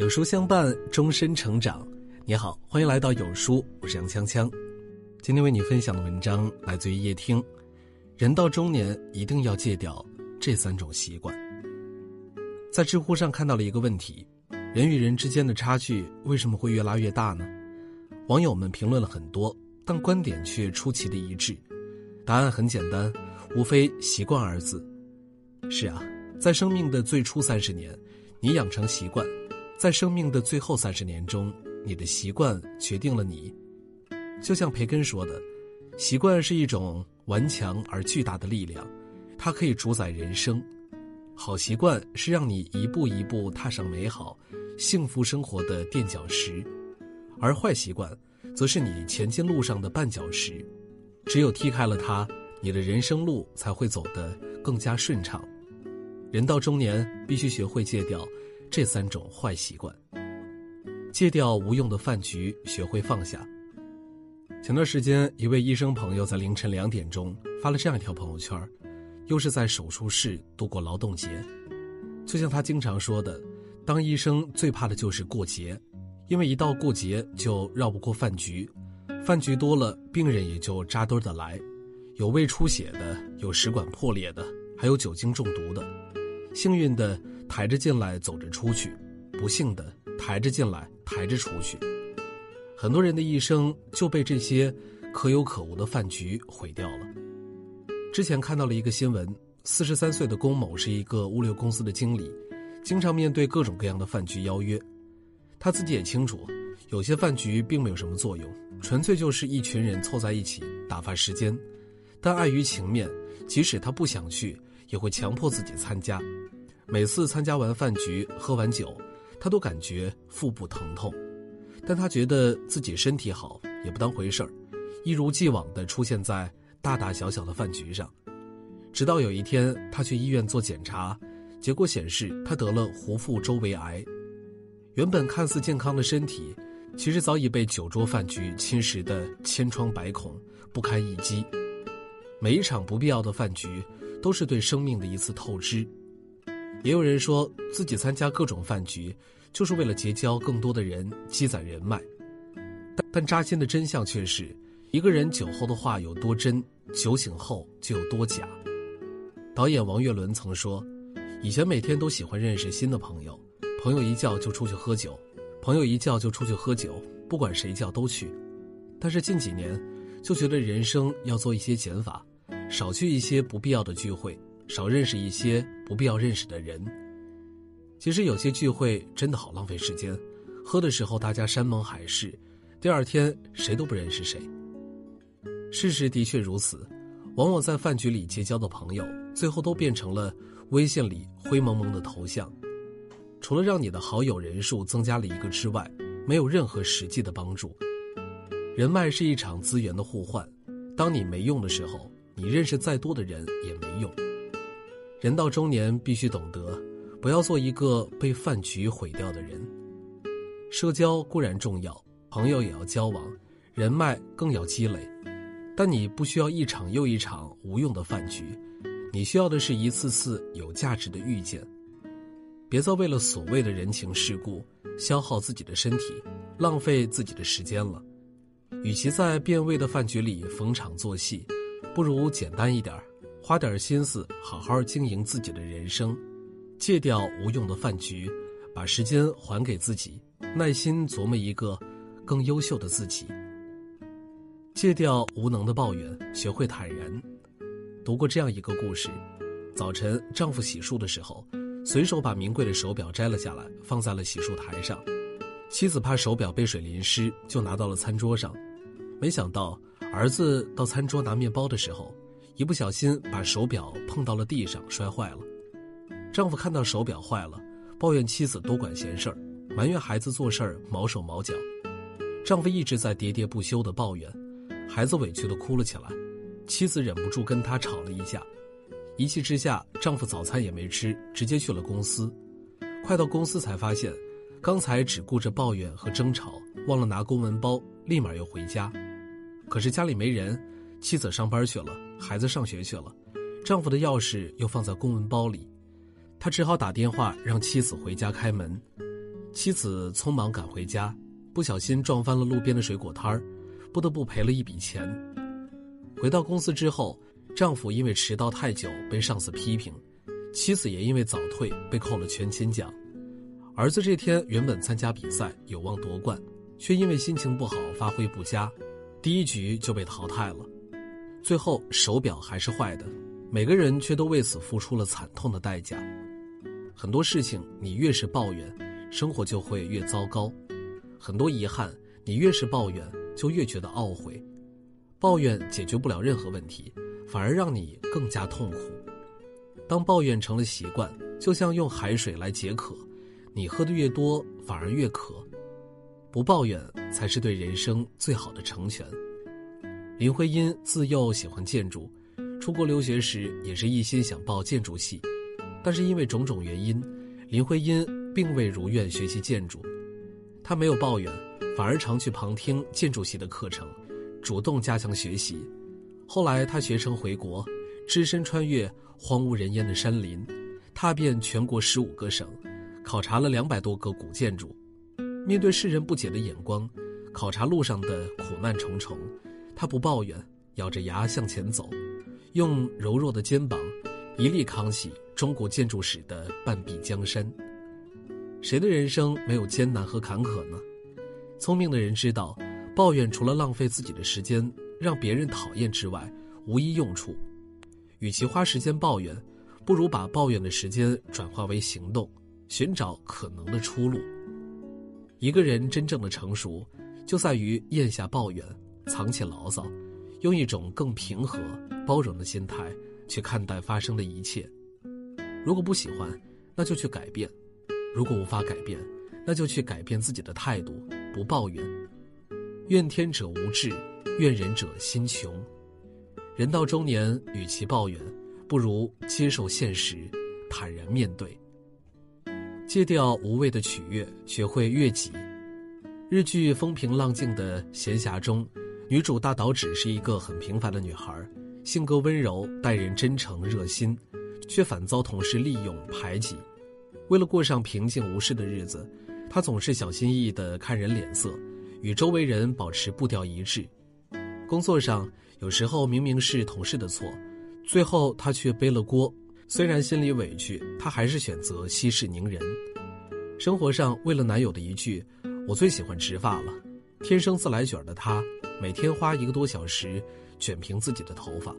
有书相伴，终身成长。你好，欢迎来到有书，我是杨锵锵。今天为你分享的文章来自于叶听。人到中年，一定要戒掉这三种习惯。在知乎上看到了一个问题：人与人之间的差距为什么会越拉越大呢？网友们评论了很多，但观点却出奇的一致。答案很简单，无非“习惯”二字。是啊，在生命的最初三十年，你养成习惯。在生命的最后三十年中，你的习惯决定了你。就像培根说的，习惯是一种顽强而巨大的力量，它可以主宰人生。好习惯是让你一步一步踏上美好、幸福生活的垫脚石，而坏习惯，则是你前进路上的绊脚石。只有踢开了它，你的人生路才会走得更加顺畅。人到中年，必须学会戒掉。这三种坏习惯，戒掉无用的饭局，学会放下。前段时间，一位医生朋友在凌晨两点钟发了这样一条朋友圈又是在手术室度过劳动节。就像他经常说的，当医生最怕的就是过节，因为一到过节就绕不过饭局，饭局多了，病人也就扎堆的来，有胃出血的，有食管破裂的，还有酒精中毒的。幸运的。抬着进来，走着出去；不幸的，抬着进来，抬着出去。很多人的一生就被这些可有可无的饭局毁掉了。之前看到了一个新闻：四十三岁的龚某是一个物流公司的经理，经常面对各种各样的饭局邀约。他自己也清楚，有些饭局并没有什么作用，纯粹就是一群人凑在一起打发时间。但碍于情面，即使他不想去，也会强迫自己参加。每次参加完饭局、喝完酒，他都感觉腹部疼痛，但他觉得自己身体好，也不当回事儿，一如既往地出现在大大小小的饭局上。直到有一天，他去医院做检查，结果显示他得了壶腹周围癌。原本看似健康的身体，其实早已被酒桌饭局侵蚀得千疮百孔、不堪一击。每一场不必要的饭局，都是对生命的一次透支。也有人说自己参加各种饭局，就是为了结交更多的人，积攒人脉。但扎心的真相却是，一个人酒后的话有多真，酒醒后就有多假。导演王岳伦曾说，以前每天都喜欢认识新的朋友，朋友一叫就出去喝酒，朋友一叫就出去喝酒，不管谁叫都去。但是近几年，就觉得人生要做一些减法，少去一些不必要的聚会。少认识一些不必要认识的人。其实有些聚会真的好浪费时间，喝的时候大家山盟海誓，第二天谁都不认识谁。事实的确如此，往往在饭局里结交的朋友，最后都变成了微信里灰蒙蒙的头像，除了让你的好友人数增加了一个之外，没有任何实际的帮助。人脉是一场资源的互换，当你没用的时候，你认识再多的人也没用。人到中年，必须懂得，不要做一个被饭局毁掉的人。社交固然重要，朋友也要交往，人脉更要积累，但你不需要一场又一场无用的饭局，你需要的是一次次有价值的遇见。别再为了所谓的人情世故，消耗自己的身体，浪费自己的时间了。与其在变味的饭局里逢场作戏，不如简单一点儿。花点心思，好好经营自己的人生，戒掉无用的饭局，把时间还给自己，耐心琢磨一个更优秀的自己。戒掉无能的抱怨，学会坦然。读过这样一个故事：早晨，丈夫洗漱的时候，随手把名贵的手表摘了下来，放在了洗漱台上。妻子怕手表被水淋湿，就拿到了餐桌上。没想到，儿子到餐桌拿面包的时候。一不小心把手表碰到了地上，摔坏了。丈夫看到手表坏了，抱怨妻子多管闲事儿，埋怨孩子做事儿毛手毛脚。丈夫一直在喋喋不休的抱怨，孩子委屈的哭了起来。妻子忍不住跟他吵了一架，一气之下，丈夫早餐也没吃，直接去了公司。快到公司才发现，刚才只顾着抱怨和争吵，忘了拿公文包，立马又回家。可是家里没人。妻子上班去了，孩子上学去了，丈夫的钥匙又放在公文包里，他只好打电话让妻子回家开门。妻子匆忙赶回家，不小心撞翻了路边的水果摊儿，不得不赔了一笔钱。回到公司之后，丈夫因为迟到太久被上司批评，妻子也因为早退被扣了全勤奖。儿子这天原本参加比赛有望夺冠，却因为心情不好发挥不佳，第一局就被淘汰了。最后手表还是坏的，每个人却都为此付出了惨痛的代价。很多事情你越是抱怨。生活就会越糟糕，很多遗憾，你越是抱怨，就越觉得懊悔。抱怨解决不了任何问题，反而让你更加痛苦。当抱怨成了习惯，就像用海水来解渴，你喝的越多，反而越渴。不抱怨才是对人生最好的成全。林徽因自幼喜欢建筑，出国留学时也是一心想报建筑系，但是因为种种原因，林徽因。并未如愿学习建筑，她没有抱怨，反而常去旁听建筑系的课程，主动加强学习。后来她学成回国，只身穿越荒无人烟的山林，踏遍全国十五个省，考察了两百多个古建筑。面对世人不解的眼光，考察路上的苦难重重，他不抱怨，咬着牙向前走，用柔弱的肩膀，一力扛起中国建筑史的半壁江山。谁的人生没有艰难和坎坷呢？聪明的人知道，抱怨除了浪费自己的时间，让别人讨厌之外，无一用处。与其花时间抱怨，不如把抱怨的时间转化为行动，寻找可能的出路。一个人真正的成熟，就在于咽下抱怨，藏起牢骚，用一种更平和、包容的心态去看待发生的一切。如果不喜欢，那就去改变。如果无法改变，那就去改变自己的态度，不抱怨。怨天者无志，怨人者心穷。人到中年，与其抱怨，不如接受现实，坦然面对。戒掉无谓的取悦，学会悦己。日剧《风平浪静的闲暇》中，女主大岛只是一个很平凡的女孩，性格温柔，待人真诚热心，却反遭同事利用排挤。为了过上平静无事的日子，她总是小心翼翼地看人脸色，与周围人保持步调一致。工作上，有时候明明是同事的错，最后她却背了锅。虽然心里委屈，她还是选择息事宁人。生活上，为了男友的一句“我最喜欢直发了”，天生自来卷的他，每天花一个多小时卷平自己的头发。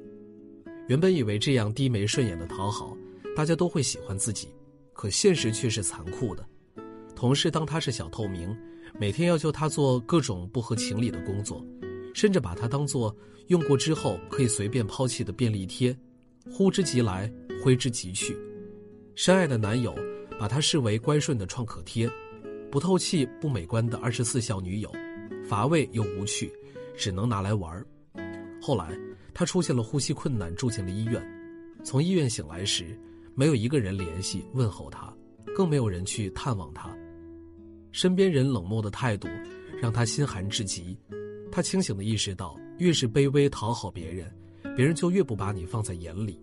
原本以为这样低眉顺眼的讨好，大家都会喜欢自己。可现实却是残酷的，同事当他是小透明，每天要求他做各种不合情理的工作，甚至把他当做用过之后可以随便抛弃的便利贴，呼之即来，挥之即去。深爱的男友把她视为乖顺的创可贴，不透气不美观的二十四孝女友，乏味又无趣，只能拿来玩后来他出现了呼吸困难，住进了医院。从医院醒来时。没有一个人联系问候他，更没有人去探望他。身边人冷漠的态度，让他心寒至极。他清醒地意识到，越是卑微讨好别人，别人就越不把你放在眼里。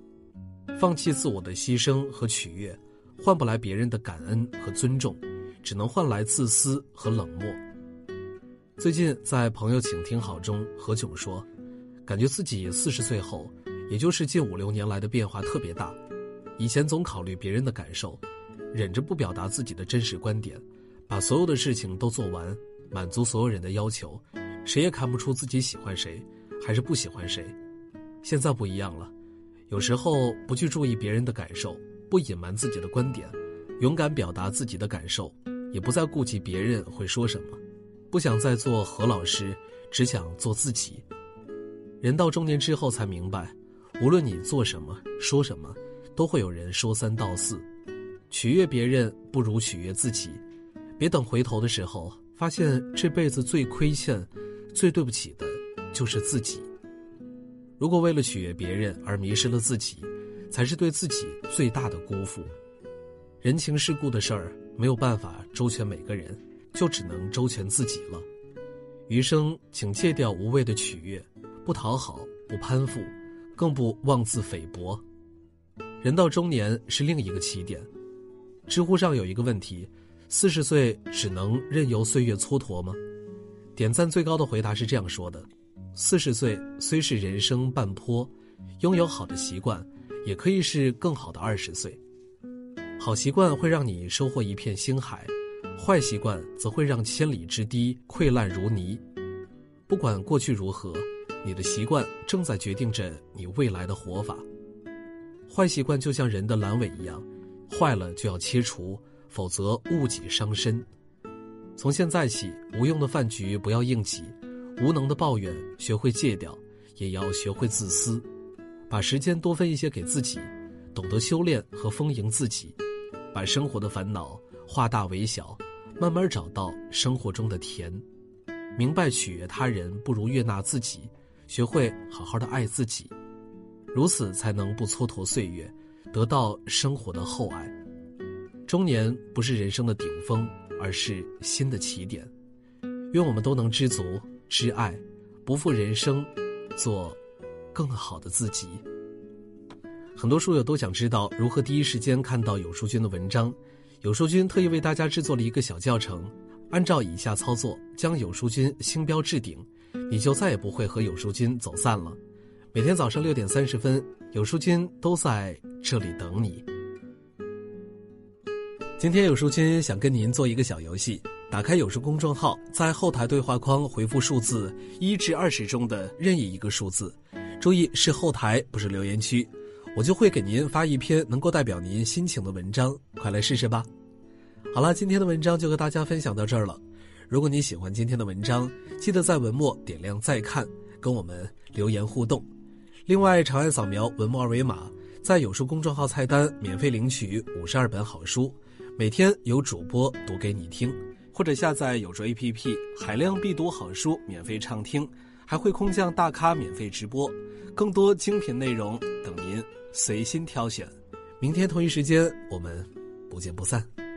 放弃自我的牺牲和取悦，换不来别人的感恩和尊重，只能换来自私和冷漠。最近在朋友请听好中，何炅说，感觉自己四十岁后，也就是近五六年来的变化特别大。以前总考虑别人的感受，忍着不表达自己的真实观点，把所有的事情都做完，满足所有人的要求，谁也看不出自己喜欢谁，还是不喜欢谁。现在不一样了，有时候不去注意别人的感受，不隐瞒自己的观点，勇敢表达自己的感受，也不再顾及别人会说什么，不想再做何老师，只想做自己。人到中年之后才明白，无论你做什么，说什么。都会有人说三道四，取悦别人不如取悦自己，别等回头的时候发现这辈子最亏欠、最对不起的，就是自己。如果为了取悦别人而迷失了自己，才是对自己最大的辜负。人情世故的事儿没有办法周全每个人，就只能周全自己了。余生，请戒掉无谓的取悦，不讨好，不攀附，更不妄自菲薄。人到中年是另一个起点。知乎上有一个问题：四十岁只能任由岁月蹉跎吗？点赞最高的回答是这样说的：四十岁虽是人生半坡，拥有好的习惯，也可以是更好的二十岁。好习惯会让你收获一片星海，坏习惯则会让千里之堤溃烂如泥。不管过去如何，你的习惯正在决定着你未来的活法。坏习惯就像人的阑尾一样，坏了就要切除，否则误己伤身。从现在起，无用的饭局不要应挤，无能的抱怨学会戒掉，也要学会自私，把时间多分一些给自己，懂得修炼和丰盈自己，把生活的烦恼化大为小，慢慢找到生活中的甜。明白取悦他人不如悦纳自己，学会好好的爱自己，如此才能不蹉跎岁月，得到生活的厚爱。中年不是人生的顶峰，而是新的起点。愿我们都能知足、知爱，不负人生，做更好的自己。很多书友都想知道如何第一时间看到有书君的文章，有书君特意为大家制作了一个小教程。按照以下操作，将有书君星标置顶，你就再也不会和有书君走散了。每天早上六点三十分，有书君都在这里等你。今天有书君想跟您做一个小游戏，打开有书公众号，在后台对话框回复数字一至二十中的任意一个数字，注意是后台，不是留言区，我就会给您发一篇能够代表您心情的文章，快来试试吧。好了，今天的文章就和大家分享到这儿了。如果你喜欢今天的文章，记得在文末点亮再看，跟我们留言互动。另外，长按扫描文末二维码，在有书公众号菜单免费领取五十二本好书，每天有主播读给你听，或者下载有书 APP，海量必读好书免费畅听，还会空降大咖免费直播，更多精品内容等您随心挑选。明天同一时间，我们不见不散。